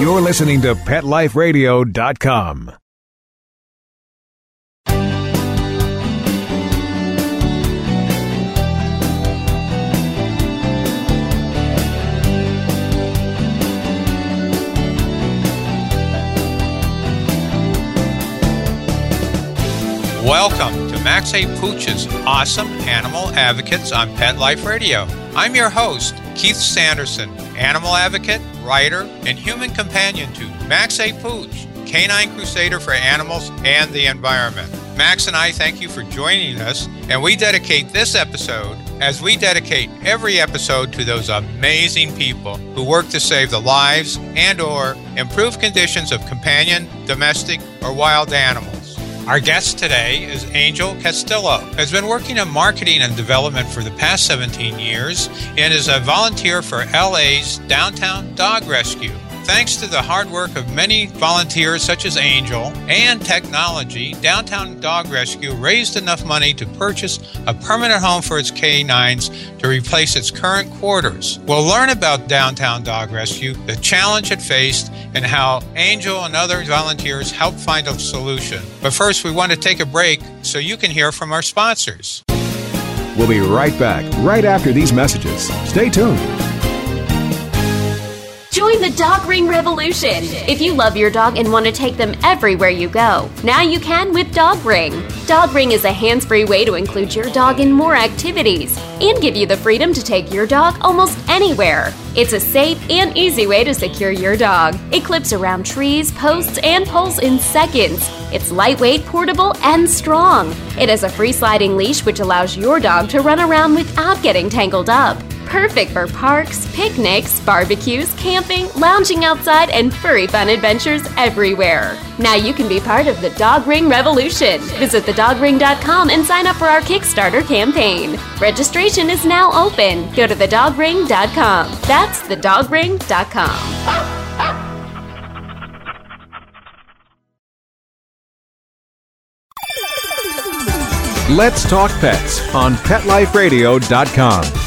You're listening to PetLifeRadio.com. Welcome to Max A. Pooch's Awesome Animal Advocates on Pet Life Radio. I'm your host, Keith Sanderson, animal advocate, writer, and human companion to Max A. Pooch, canine crusader for animals and the environment. Max and I thank you for joining us, and we dedicate this episode, as we dedicate every episode, to those amazing people who work to save the lives and or improve conditions of companion, domestic, or wild animals. Our guest today is Angel Castillo, has been working in marketing and development for the past 17 years and is a volunteer for LA's Downtown Dog Rescue. Thanks to the hard work of many volunteers such as Angel and technology, Downtown Dog Rescue raised enough money to purchase a permanent home for its canines to replace its current quarters. We'll learn about Downtown Dog Rescue, the challenge it faced, and how Angel and other volunteers helped find a solution. But first, we want to take a break so you can hear from our sponsors. We'll be right back right after these messages. Stay tuned. Join the Dog Ring Revolution. If you love your dog and want to take them everywhere you go, now you can with Dog Ring. Dog Ring is a hands free way to include your dog in more activities and give you the freedom to take your dog almost anywhere. It's a safe and easy way to secure your dog. It clips around trees, posts, and poles in seconds. It's lightweight, portable, and strong. It has a free sliding leash which allows your dog to run around without getting tangled up. Perfect for parks, picnics, barbecues, camping, lounging outside, and furry fun adventures everywhere. Now you can be part of the Dog Ring Revolution. Visit thedogring.com and sign up for our Kickstarter campaign. Registration is now open. Go to thedogring.com. That's thedogring.com. Let's talk pets on PetLifeRadio.com.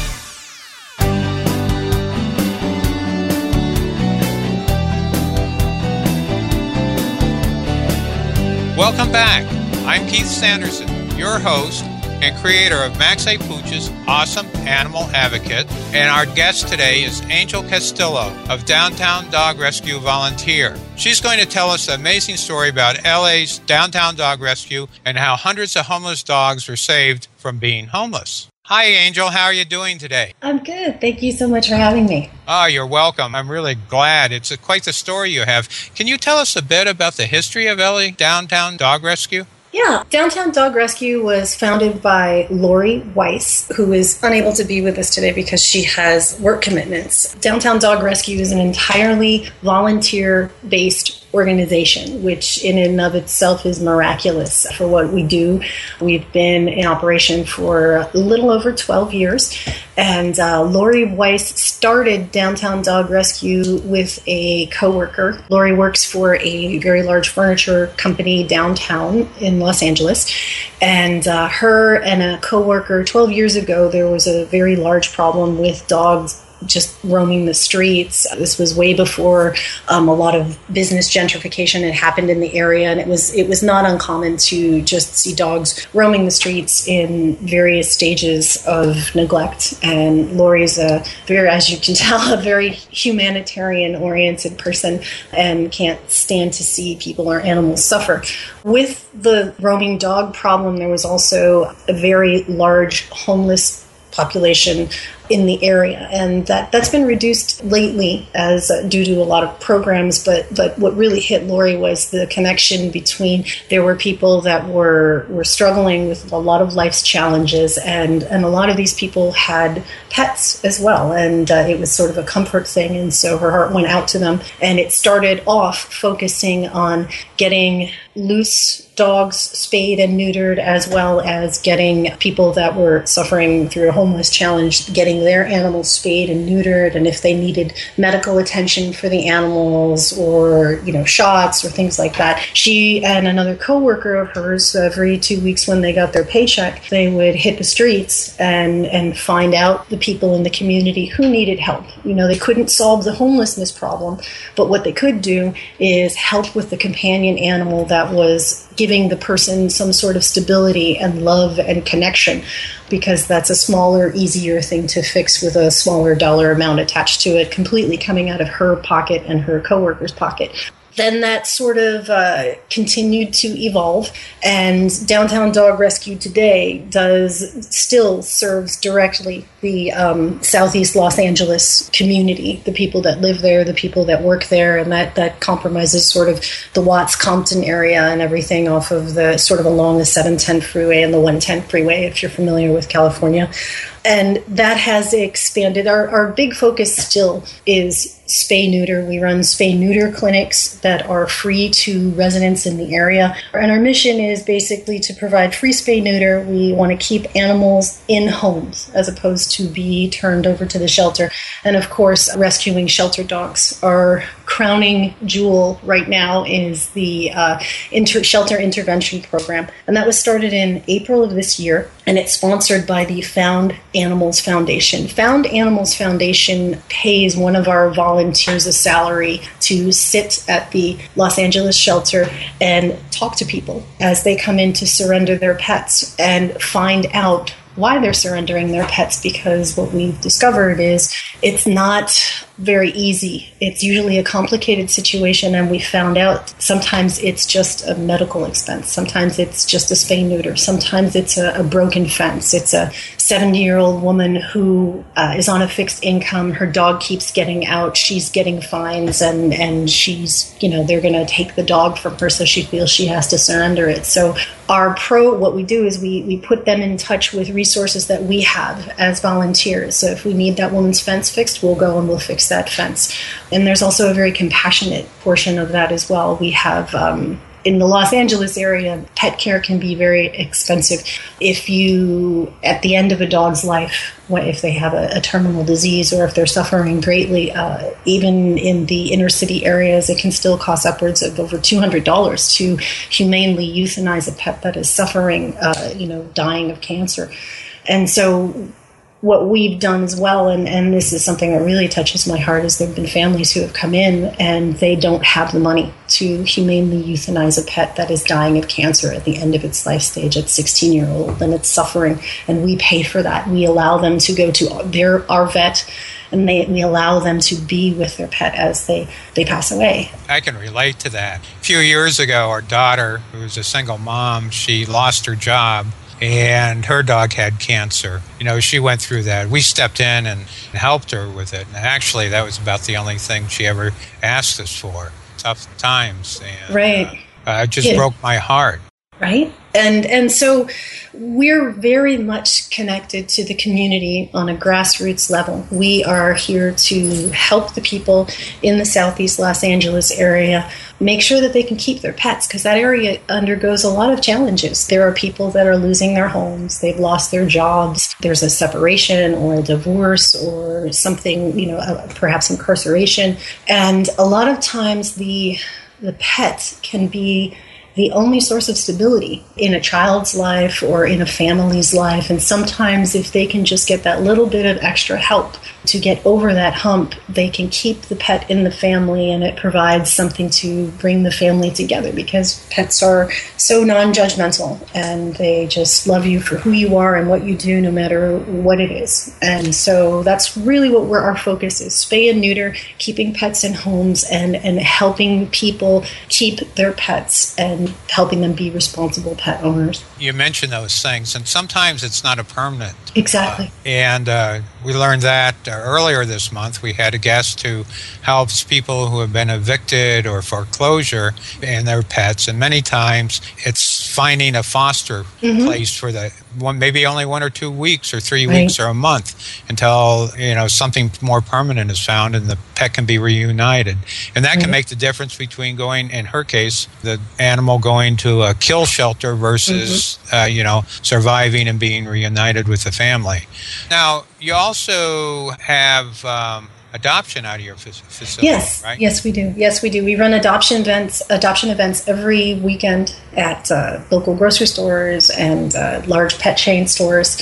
Welcome back. I'm Keith Sanderson, your host and creator of Max A. Pooch's Awesome Animal Advocate. And our guest today is Angel Castillo of Downtown Dog Rescue Volunteer. She's going to tell us an amazing story about LA's Downtown Dog Rescue and how hundreds of homeless dogs were saved from being homeless. Hi, Angel. How are you doing today? I'm good. Thank you so much for having me. Oh, you're welcome. I'm really glad. It's a, quite the story you have. Can you tell us a bit about the history of LA Downtown Dog Rescue? Yeah, Downtown Dog Rescue was founded by Lori Weise, who is unable to be with us today because she has work commitments. Downtown Dog Rescue is an entirely volunteer based organization, which in and of itself is miraculous for what we do. We've been in operation for a little over 12 years. And uh, Lori Weise started Downtown Dog Rescue with a coworker. Lori works for a very large furniture company downtown in Los Angeles. And uh, her and a coworker, 12 years ago, there was a very large problem with dogs just roaming the streets. This was way before um, a lot of business gentrification had happened in the area, and it was it was not uncommon to just see dogs roaming the streets in various stages of neglect. And Lori's a very, as you can tell, a very humanitarian oriented person, and can't stand to see people or animals suffer. With the roaming dog problem, there was also a very large homeless population in the area, and that that's been reduced lately as uh, due to a lot of programs. But but what really hit Lori was the connection between there were people that were were struggling with a lot of life's challenges, and and a lot of these people had pets as well, and uh, it was sort of a comfort thing. And so her heart went out to them, and it started off focusing on getting loose dogs spayed and neutered, as well as getting people that were suffering through a homeless challenge getting getting their animals spayed and neutered and if they needed medical attention for the animals or you know shots or things like that. She and another coworker of hers every two weeks when they got their paycheck they would hit the streets and and find out the people in the community who needed help. You know they couldn't solve the homelessness problem but what they could do is help with the companion animal that was giving the person some sort of stability and love and connection because that's a smaller, easier thing to fix with a smaller dollar amount attached to it, completely coming out of her pocket and her coworker's pocket then that sort of uh, continued to evolve and downtown dog rescue today does still serves directly the um, southeast los angeles community the people that live there the people that work there and that that compromises sort of the watts compton area and everything off of the sort of along the 710 freeway and the 110 freeway if you're familiar with california and that has expanded. Our, our big focus still is spay neuter. We run spay neuter clinics that are free to residents in the area. And our mission is basically to provide free spay neuter. We want to keep animals in homes as opposed to be turned over to the shelter. And of course, rescuing shelter dogs. Our crowning jewel right now is the uh, inter- shelter intervention program. And that was started in April of this year. And it's sponsored by the Found Animals Foundation. Found Animals Foundation pays one of our volunteers a salary to sit at the Los Angeles shelter and talk to people as they come in to surrender their pets and find out why they're surrendering their pets because what we've discovered is it's not very easy. It's usually a complicated situation, and we found out sometimes it's just a medical expense. Sometimes it's just a spay neuter. Sometimes it's a, a broken fence. It's a 70 year old woman who uh, is on a fixed income. Her dog keeps getting out. She's getting fines, and, and she's, you know, they're going to take the dog from her, so she feels she has to surrender it. So, our pro, what we do is we, we put them in touch with resources that we have as volunteers. So, if we need that woman's fence fixed, we'll go and we'll fix that fence. And there's also a very compassionate portion of that as well. We have um, in the Los Angeles area, pet care can be very expensive. If you, at the end of a dog's life, if they have a, a terminal disease or if they're suffering greatly, uh, even in the inner city areas, it can still cost upwards of over $200 to humanely euthanize a pet that is suffering, uh, you know, dying of cancer. And so what we've done as well, and, and this is something that really touches my heart, is there have been families who have come in and they don't have the money to humanely euthanize a pet that is dying of cancer at the end of its life stage at 16 year old and it's suffering, and we pay for that. We allow them to go to their our vet and they, we allow them to be with their pet as they, they pass away. I can relate to that. A few years ago, our daughter, who was a single mom, she lost her job and her dog had cancer. You know, she went through that. We stepped in and helped her with it. And actually, that was about the only thing she ever asked us for. Tough times. And, right. Uh, it just yeah. broke my heart. Right. And and so we're very much connected to the community on a grassroots level. We are here to help the people in the Southeast Los Angeles area make sure that they can keep their pets because that area undergoes a lot of challenges. There are people that are losing their homes, they've lost their jobs, there's a separation or a divorce or something, you know, uh, perhaps incarceration. And a lot of times the the pet can be the only source of stability in a child's life or in a family's life. And sometimes, if they can just get that little bit of extra help to get over that hump, they can keep the pet in the family and it provides something to bring the family together because pets are so non judgmental and they just love you for who you are and what you do, no matter what it is. And so that's really what our focus is spay and neuter, keeping pets in homes and, and helping people keep their pets and helping them be responsible pet owners. You mentioned those things, and sometimes it's not a permanent. Exactly. Uh, and uh, we learned that uh, earlier this month. We had a guest who helps people who have been evicted or foreclosure and their pets, and many times it's finding a foster place for the one, maybe only one or two weeks or three weeks or a month until you know something more permanent is found and the pet can be reunited, and that can make the difference between going, in her case, the animal going to a kill shelter versus uh, you know surviving and being reunited with the family. Now you also have. Um, adoption out of your fac- facility, Yes, right? yes, we do. Yes, we do. We run adoption events, adoption events every weekend at uh, local grocery stores and uh, large pet chain stores,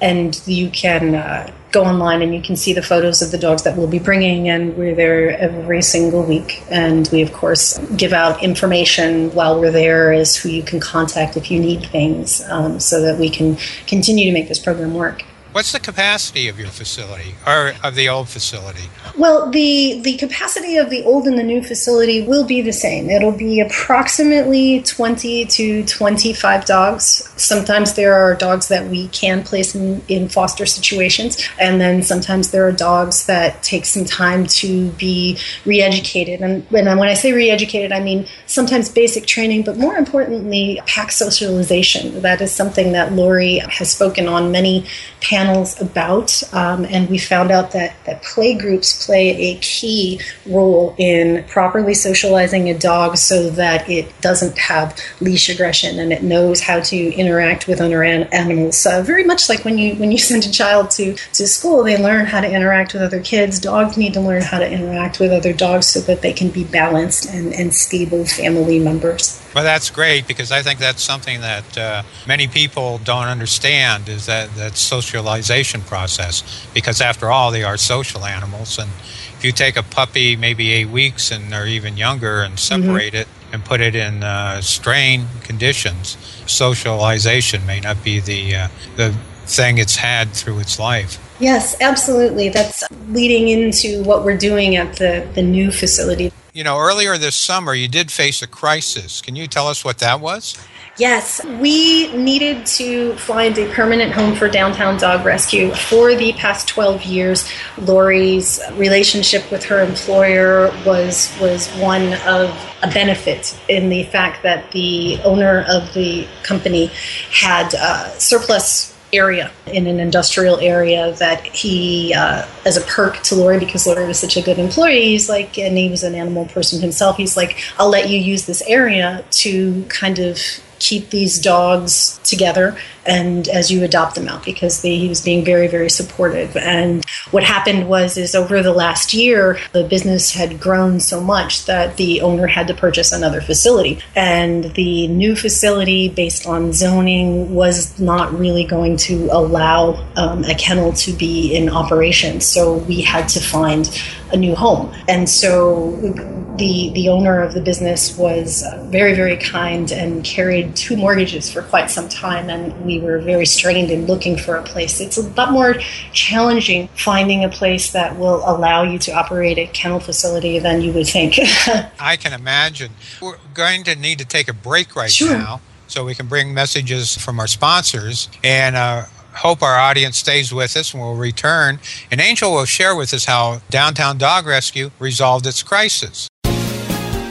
and you can uh, go online and you can see the photos of the dogs that we'll be bringing. And we're there every single week, and we of course give out information while we're there as who you can contact if you need things, um, so that we can continue to make this program work. What's the capacity of your facility or of the old facility? Well, the the capacity of the old and the new facility will be the same. It'll be approximately 20 to 25 dogs. Sometimes there are dogs that we can place in, in foster situations, and then sometimes there are dogs that take some time to be re-educated. And when, I say re-educated, I mean sometimes basic training, but more importantly, pack socialization. That is something that Lori has spoken on many panels about, um, and we found out that, that play groups play a key role in properly socializing a dog so that it doesn't have leash aggression and it knows how to interact with other an- animals. Uh, very much like when you when you send a child to, to school, they learn how to interact with other kids. Dogs need to learn how to interact with other dogs so that they can be balanced and, and stable family members. Well, that's great because I think that's something that uh, many people don't understand is that that socialization process. Because after all, they are social animals, and if you take a puppy maybe eight weeks and or even younger and separate it and put it in uh, strain conditions, socialization may not be the uh, the thing it's had through its life. Yes, absolutely. That's leading into what we're doing at the, the new facility. You know, earlier this summer, you did face a crisis. Can you tell us what that was? Yes, we needed to find a permanent home for Downtown Dog Rescue. For the past 12 years, Lori's relationship with her employer was was one of a benefit in the fact that the owner of the company had uh, surplus area in an industrial area that he, uh, as a perk to Lori, because Lori was such a good employee, he's like, and he was an animal person himself, he's like, I'll let you use this area to kind of keep these dogs together and as you adopt them out because they, he was being very very supportive. And what happened was is over the last year the business had grown so much that the owner had to purchase another facility. And the new facility based on zoning was not really going to allow um, a kennel to be in operation. So we had to find a new home. And so the the owner of the business was very very kind and carried two mortgages for quite some time and we were very strained in looking for a place it's a lot more challenging finding a place that will allow you to operate a kennel facility than you would think I can imagine. We're going to need to take a break right Sure. now so we can bring messages from our sponsors and uh, hope our audience stays with us and we'll return. And Angel will share with us how Downtown Dog Rescue resolved its crisis.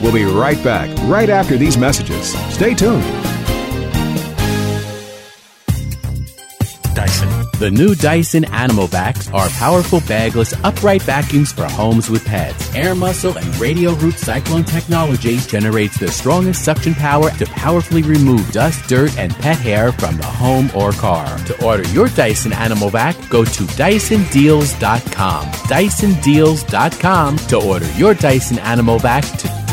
We'll be right back right after these messages. Stay tuned. Dyson. The new Dyson Animal Vacs are powerful bagless upright vacuums for homes with pets. Air muscle and Radial Root Cyclone technology generates the strongest suction power to powerfully remove dust, dirt, and pet hair from the home or car. To order your Dyson Animal Vac, go to DysonDeals.com. DysonDeals.com to order your Dyson Animal Vac today.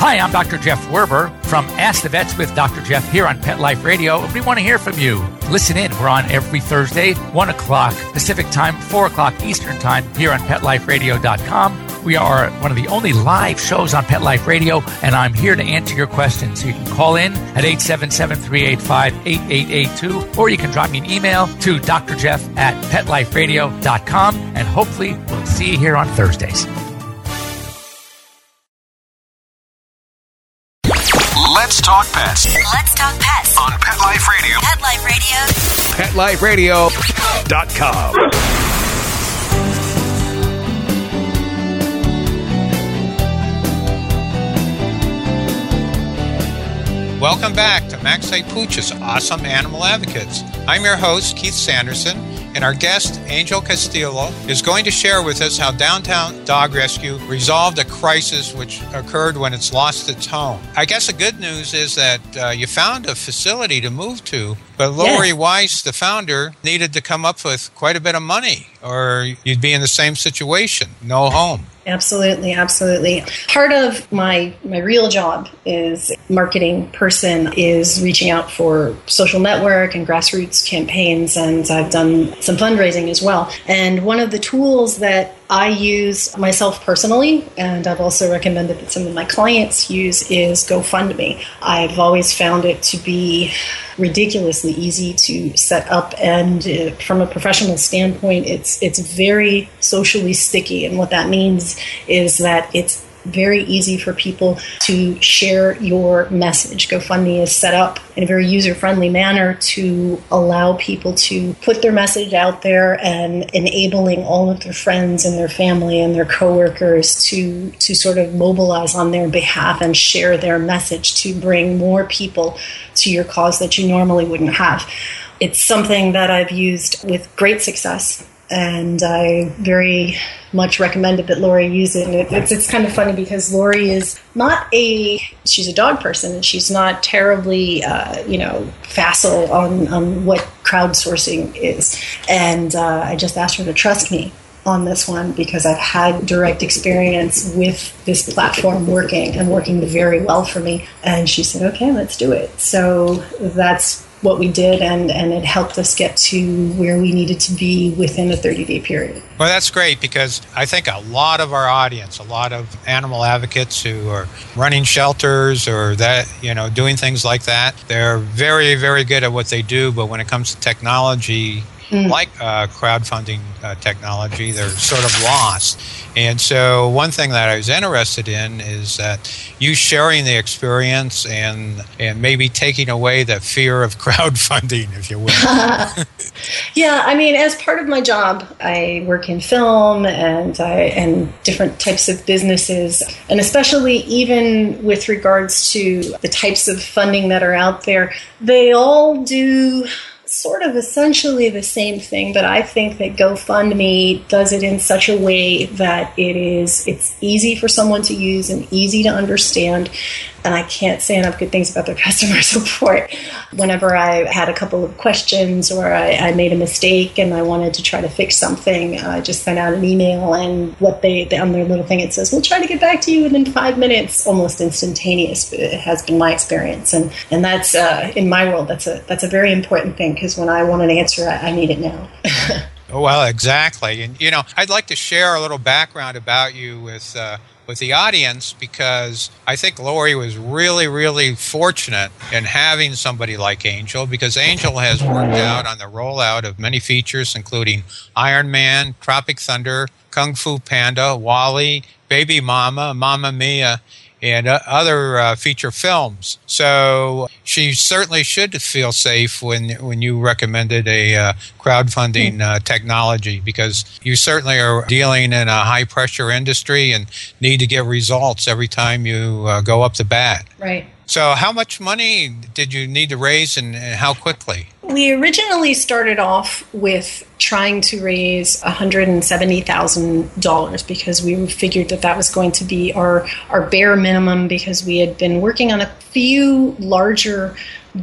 Hi, I'm Dr. Jeff Werber from Ask the Vets with Dr. Jeff here on Pet Life Radio. We want to hear from you. Listen in. We're on every Thursday, 1 o'clock Pacific time, 4 o'clock Eastern time here on PetLifeRadio.com. We are one of the only live shows on Pet Life Radio, and I'm here to answer your questions. So you can call in at 877-385-8882, or you can drop me an email to drjeff at PetLifeRadio.com, and hopefully we'll see you here on Thursdays. Talk pets Let's talk pets. on Pet Life Radio. Pet Life Radio. PetLifeRadio.com. Welcome back to Max A. Pooch's Awesome Animal Advocates. I'm your host, Keith Sanderson, and our guest, Angel Castillo, is going to share with us how Downtown Dog Rescue resolved a crisis which occurred when it's lost its home. I guess the good news is that uh, you found a facility to move to, but Lori Yes. Weise, the founder, needed to come up with quite a bit of money, or you'd be in the same situation no home. Absolutely, absolutely. Part of my my real job is marketing person is reaching out for social network and grassroots campaigns and I've done some fundraising as well. And one of the tools that I use myself personally, and I've also recommended that some of my clients use, is GoFundMe. I've always found it to be ridiculously easy to set up, and uh, from a professional standpoint, it's it's very socially sticky. And what that means is that it's very easy for people to share your message. GoFundMe is set up in a very user friendly manner to allow people to put their message out there and enabling all of their friends and their family and their coworkers to, to sort of mobilize on their behalf and share their message to bring more people to your cause that you normally wouldn't have. It's something that I've used with great success and I very much recommended that Lori use it. And it, it's, it's kind of funny because Lori is not a she's a dog person and she's not terribly uh, you know facile on on what crowdsourcing is. And uh, I just asked her to trust me on this one because I've had direct experience with this platform working and working very well for me. And she said, "Okay, let's do it." So that's what we did and, and it helped us get to where we needed to be within a 30 day period. Well, that's great because I think a lot of our audience, a lot of animal advocates who are running shelters or that, you know, doing things like that, they're very, very good at what they do. But when it comes to technology, like uh, crowdfunding uh, technology, they're sort of lost. And so, one thing that I was interested in is that you sharing the experience and and maybe taking away the fear of crowdfunding, if you will. Yeah, I mean, as part of my job, I work in film and I and different types of businesses, and especially even with regards to the types of funding that are out there, they all do sort of essentially the same thing, but I think that GoFundMe does it in such a way that it is it's easy for someone to use and easy to understand. And I can't say enough good things about their customer support. Whenever I had a couple of questions or I, I made a mistake and I wanted to try to fix something, I just sent out an email and what they on their little thing it says, "We'll try to get back to you within five minutes," almost instantaneous. It has been my experience, and and that's uh, in my world that's a that's a very important thing because when I want an answer, I, I need it now. Oh, Well, exactly. And, you know, I'd like to share a little background about you with, uh, with the audience because I think Lori was really, really fortunate in having somebody like Angel because Angel has worked out on the rollout of many features, including Iron Man, Tropic Thunder, Kung Fu Panda, WALL-E, Baby Mama, Mamma Mia, and uh, other uh, feature films. So she certainly should feel safe when when you recommended a uh, crowdfunding uh, technology because you certainly are dealing in a high pressure industry and need to get results every time you uh, go up the bat. right. So, how much money did you need to raise and, and how quickly? We originally started off with trying to raise $170,000 because we figured that that was going to be our, our bare minimum because we had been working on a few larger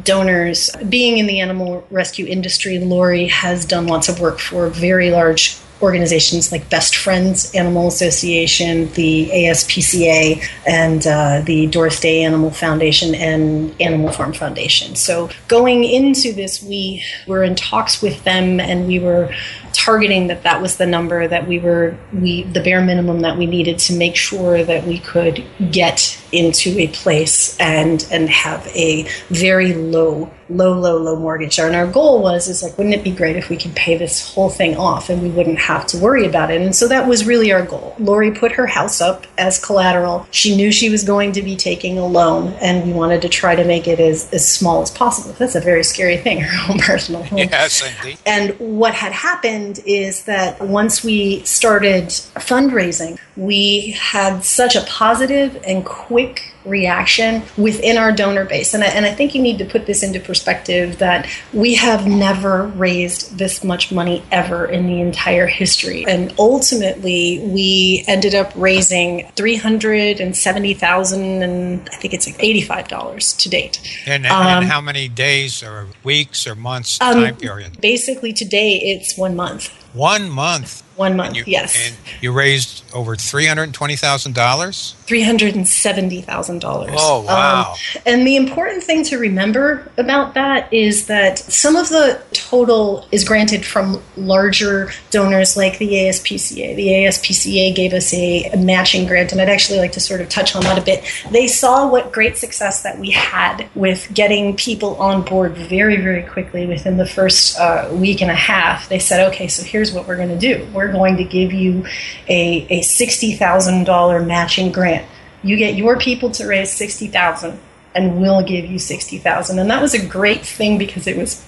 donors. Being in the animal rescue industry, Lori has done lots of work for very large organizations like Best Friends Animal Association, the ASPCA, and uh, the Doris Day Animal Foundation and Animal Farm Foundation. So going into this, we were in talks with them, and we were targeting that that was the number that we were we the bare minimum that we needed to make sure that we could get into a place and and have a very low low low low mortgage. And our goal was is like wouldn't it be great if we could pay this whole thing off and we wouldn't have to worry about it? And so that was really our goal. Lori put her house up as collateral. She knew she was going to be taking a loan and we wanted to try to make it as, as small as possible. That's a very scary thing her own personal home. Yes indeed and what had happened is that once we started fundraising we had such a positive and quick reaction within our donor base. And I, and I think you need to put this into perspective that we have never raised this much money ever in the entire history. And ultimately, we ended up raising 370000 and I think it's like $85 to date. And, um, and, how many days or weeks or months um, time period? Basically, today it's one month. One month. One month, you, yes. And you raised over three hundred twenty thousand dollars. Three hundred and seventy thousand dollars. Oh wow! Um, and the important thing to remember about that is that some of the total is granted from larger donors like the ASPCA. The ASPCA gave us a, a matching grant, and I'd actually like to sort of touch on that a bit. They saw what great success that we had with getting people on board very, very quickly within the first uh, week and a half. They said, "Okay, so here's what we're going to do. We're going to give you a, a $60,000 matching grant. You get your people to raise 60000 and we'll give you 60000 And that was a great thing because it was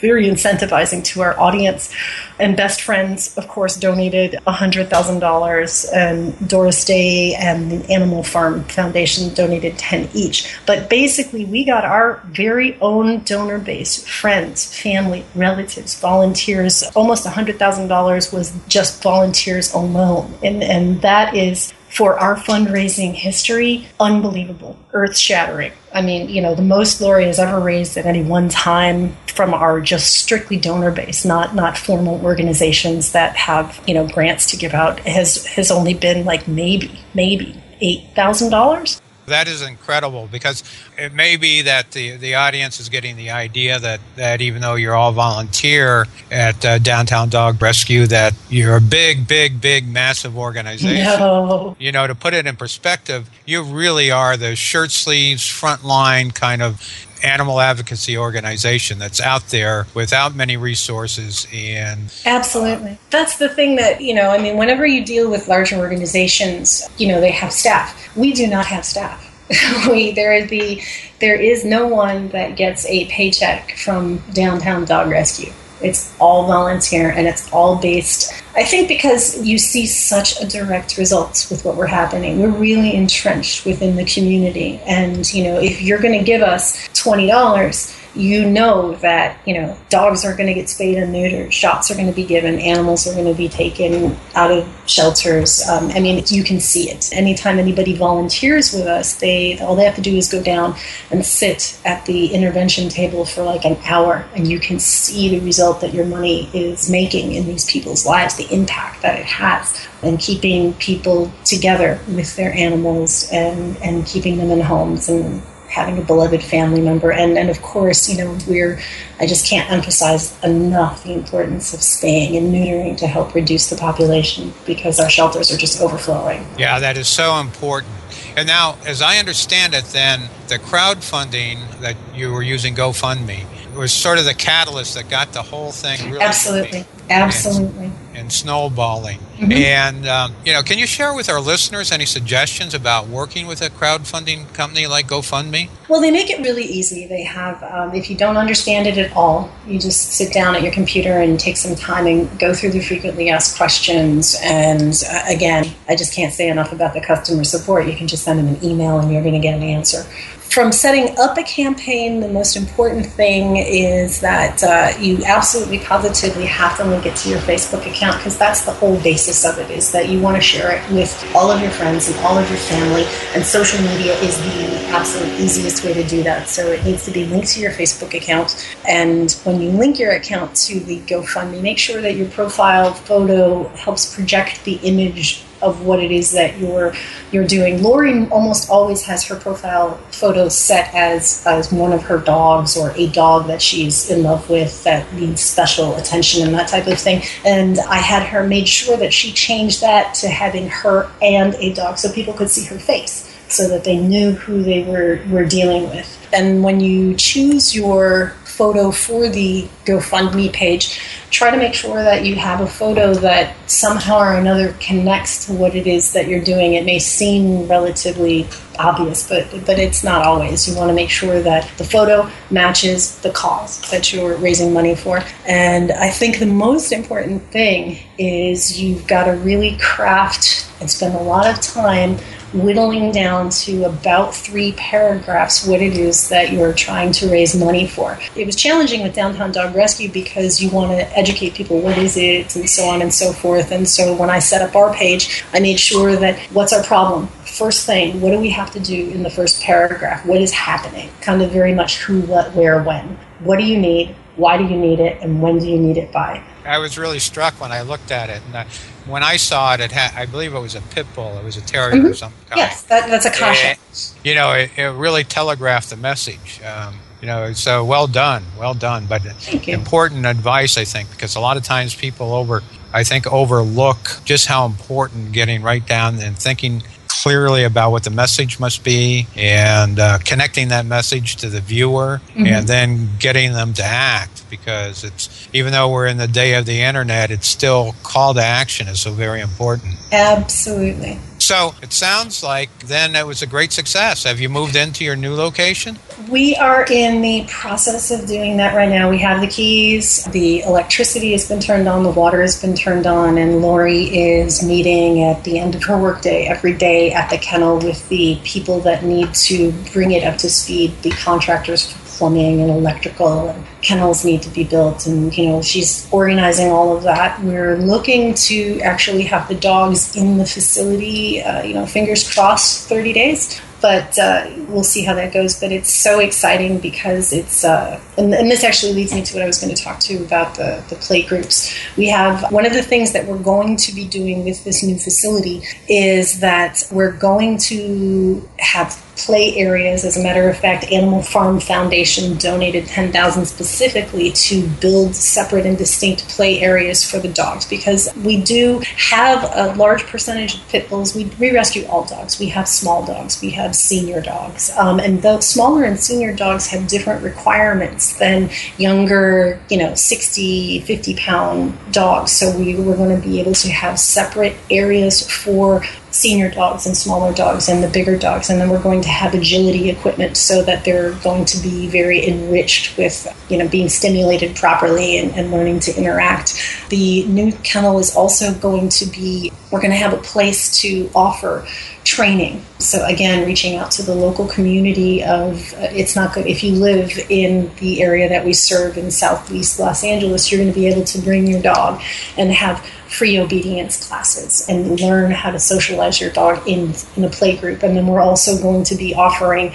very incentivizing to our audience. And Best Friends, of course, donated $100,000, and Doris Day and the Animal Farm Foundation donated 10 each. But basically, we got our very own donor base friends, family, relatives, volunteers. Almost $100,000 was just volunteers alone. And, and that is for our fundraising history, unbelievable, earth shattering. I mean, you know, the most Lori has ever raised at any one time from our just strictly donor base, not not formal organizations that have you know grants to give out, has has only been like maybe maybe eight thousand dollars. That is incredible because it may be that the, the audience is getting the idea that, that even though you're all volunteer at uh, Downtown Dog Rescue, that you're a big, big, big, massive organization. No. You know, to put it in perspective, you really are the shirt sleeves, front line kind of animal advocacy organization that's out there without many resources and absolutely. That's the thing that you know i mean whenever you deal with larger organizations you know they have staff. We do not have staff. We there is the there is no one that gets a paycheck from downtown dog rescue. It's all volunteer and it's all based, I think, because you see such a direct results with what we're happening. We're really entrenched within the community. And, you know, if you're going to give us $20, you know that you know dogs are going to get spayed and neutered, shots are going to be given, animals are going to be taken out of shelters. Um, I mean, you can see it. Anytime anybody volunteers with us, they all they have to do is go down and sit at the intervention table for like an hour, and you can see the result that your money is making in these people's lives, the impact that it has, and keeping people together with their animals and and keeping them in homes and having a beloved family member. And and of course you know we're i just can't emphasize enough the importance of spaying and neutering to help reduce the population because our shelters are just overflowing. Yeah that is so important. And now as i understand it then the crowdfunding that you were using gofundme was sort of the catalyst that got the whole thing really absolutely absolutely. and, and snowballing. Mm-hmm. and um, you know can you share with our listeners any suggestions about working with a crowdfunding company like gofundme? Well they make it really easy. They have um, if you don't understand it at all you just sit down at your computer and take some time and go through the frequently asked questions. And uh, again i just can't say enough about the customer support. You can just send them an email and you're going to get an answer from setting up a campaign, the most important thing is that uh, you absolutely positively have to link it to your Facebook account because that's the whole basis of it is that you want to share it with all of your friends and all of your family. And social media is the absolute easiest way to do that. So it needs to be linked to your Facebook account. And when you link your account to the GoFundMe, make sure that your profile photo helps project the image of what it is that you're you're doing. Lori almost always has her profile photo set as as one of her dogs or a dog that she's in love with that needs special attention and that type of thing. And I had her made sure that she changed that to having her and a dog so people could see her face so that they knew who they were were dealing with. And when you choose your photo for the GoFundMe page, try to make sure that you have a photo that somehow or another connects to what it is that you're doing. It may seem relatively obvious, but but it's not always. You want to make sure that the photo matches the cause that you're raising money for. And I think the most important thing is you've got to really craft and spend a lot of time whittling down to about three paragraphs what it is that you're trying to raise money for. It was challenging with Downtown Dog Rescue because you want to educate people what is it and so on and so forth. And so when I set up our page, I made sure that what's our problem? First thing, what do we have to do in the first paragraph? What is happening? Kind of very much who, what, where, when. What do you need? Why do you need it? And when do you need it by? I was really struck when I looked at it. And I, when I saw it, it had, I believe it was a pit bull. It was a terrier mm-hmm. or something. Yes, that, that's a caution. you know, it, it, really telegraphed the message. Um, you know, so well done, well done. But important advice, I think, because a lot of times people over, I think, overlook just how important getting right down and thinking clearly about what the message must be and uh, connecting that message to the viewer mm-hmm. and then getting them to act because it's even though we're in the day of the internet it's still call to action is so very important absolutely so it sounds like then it was a great success. Have you moved into your new location? We are in the process of doing that right now. We have the keys, the electricity has been turned on, the water has been turned on, and Lori is meeting at the end of her workday every day at the kennel with the people that need to bring it up to speed, the contractors plumbing and electrical and kennels need to be built and you know she's organizing all of that we're looking to actually have the dogs in the facility uh, you know fingers crossed 30 days but uh, we'll see how that goes. But it's so exciting because it's, uh, and, and, this actually leads me to what I was going to talk to about the, the play groups. We have one of the things that we're going to be doing with this new facility is that we're going to have play areas. As a matter of fact, Animal Farm Foundation donated 10,000 specifically to build separate and distinct play areas for the dogs because we do have a large percentage of pit bulls. We, we rescue all dogs. We have small dogs. We have senior dogs. Um, and the smaller and senior dogs have different requirements than younger, you know, 60, 50 pound dogs. So we were going to be able to have separate areas for senior dogs and smaller dogs and the bigger dogs and then we're going to have agility equipment so that they're going to be very enriched with you know being stimulated properly and, and learning to interact. The new kennel is also going to be we're going to have a place to offer training. So again reaching out to the local community of uh, it's not good if you live in the area that we serve in southeast los angeles you're going to be able to bring your dog and have free obedience classes and learn how to socialize your dog in, in a play group. And then we're also going to be offering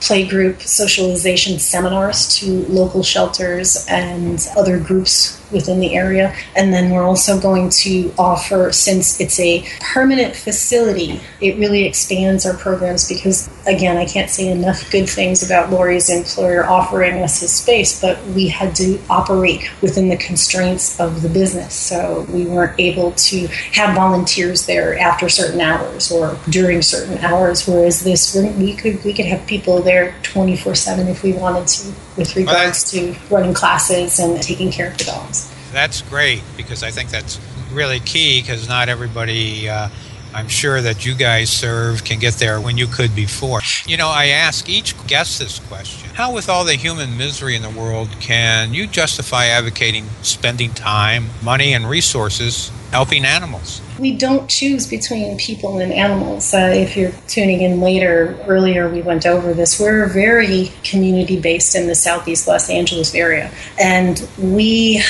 playgroup socialization seminars to local shelters and other groups within the area. And then we're also going to offer, since it's a permanent facility, it really expands our programs because, again, I can't say enough good things about Lori's employer offering us his space, but we had to operate within the constraints of the business. So we weren't able to have volunteers there after certain hours or during certain hours, whereas this, we could, we could have people there 24 7 if we wanted to, with regards well, to running classes and taking care of the dogs. That's great because I think that's really key because not everybody. Uh, I'm sure that you guys serve can get there when you could before. You know, I ask each guest this question How, with all the human misery in the world, can you justify advocating spending time, money, and resources helping animals? We don't choose between people and animals. Uh, if you're tuning in later, earlier we went over this. We're very community based in the southeast Los Angeles area, and we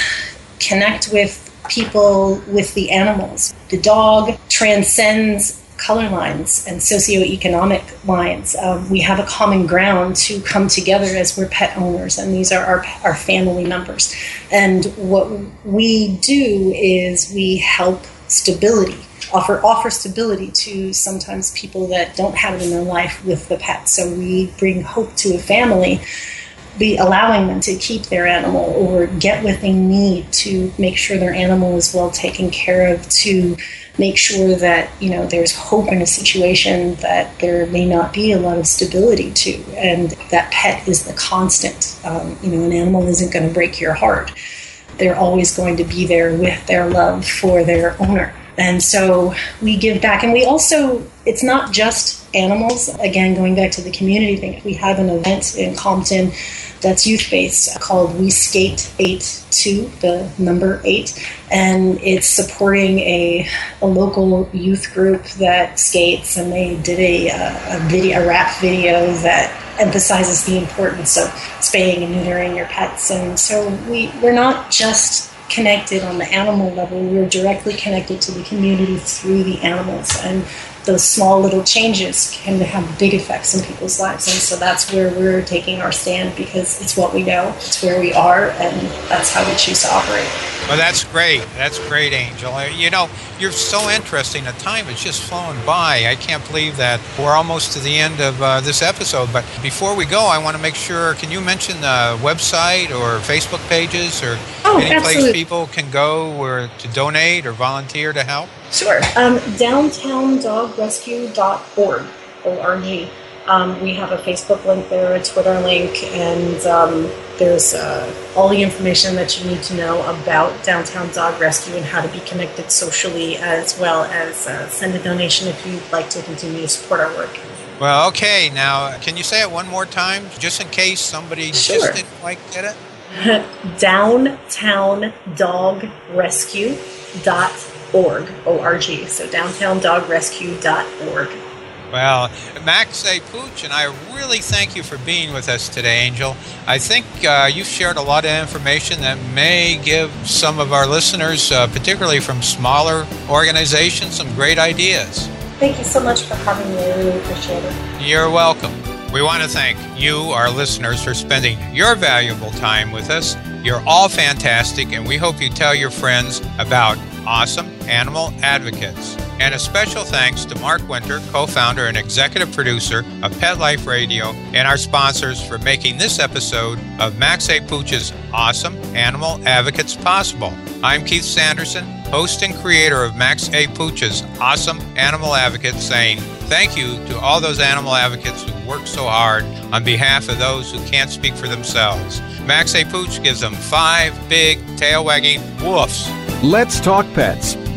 connect with people with the animals. The dog transcends color lines and socioeconomic lines. Um, we have a common ground to come together as we're pet owners, and these are our, our family members. And what we do is we help stability. Offer offer stability to sometimes people that don't have it in their life with the pet. So we bring hope to a family be allowing them to keep their animal or get what they need to make sure their animal is well taken care of to make sure that you know there's hope in a situation that there may not be a lot of stability to and that pet is the constant um, you know an animal isn't going to break your heart they're always going to be there with their love for their owner. And so we give back. And we also it's not just animals. Again going back to the community thing we have an event in compton that's youth based called We Skate 8 2, the number 8. And it's supporting a, a local youth group that skates, and they did a, a, video, a rap video that emphasizes the importance of spaying and neutering your pets. And so we, we're not just connected on the animal level, we're directly connected to the community through the animals. And those small little changes can have big effects in people's lives. And so that's where we're taking our stand because it's what we know, it's where we are, and that's how we choose to operate. Well, that's great. That's great, Angel. You know, you're so interesting. The time is just flown by. I can't believe that we're almost to the end of uh, this episode. But before we go, I want to make sure can you mention the website or Facebook pages or oh, any absolutely. place people can go or to donate or volunteer to help? Sure. Um, downtowndogrescue.org. O-R-G. Um, we have a Facebook link there, a Twitter link, and um, there's uh, all the information that you need to know about Downtown Dog Rescue and how to be connected socially, as well as uh, send a donation if you'd like to continue to support our work. Well, okay. Now, can you say it one more time, just in case somebody sure. just didn't quite get it? Downtown Dog Rescue dot org o-r-g so downtowndogrescue.org well, Max A. Pooch and I really thank you for being with us today, Angel. I think uh, you've shared a lot of information that may give some of our listeners, uh, particularly from smaller organizations, some great ideas. Thank you so much for having me. I really appreciate it. You're welcome. We want to thank you, our listeners, for spending your valuable time with us. You're all fantastic, and we hope you tell your friends about awesome animal advocates. And a special thanks to Mark Winter, co founder and executive producer of Pet Life Radio, and our sponsors for making this episode of Max A. Pooch's Awesome Animal Advocates possible. I'm Keith Sanderson, host and creator of Max A. Pooch's Awesome Animal Advocates, saying thank you to all those animal advocates who work so hard on behalf of those who can't speak for themselves. Max A. Pooch gives them five big tail wagging woofs. Let's Talk Pets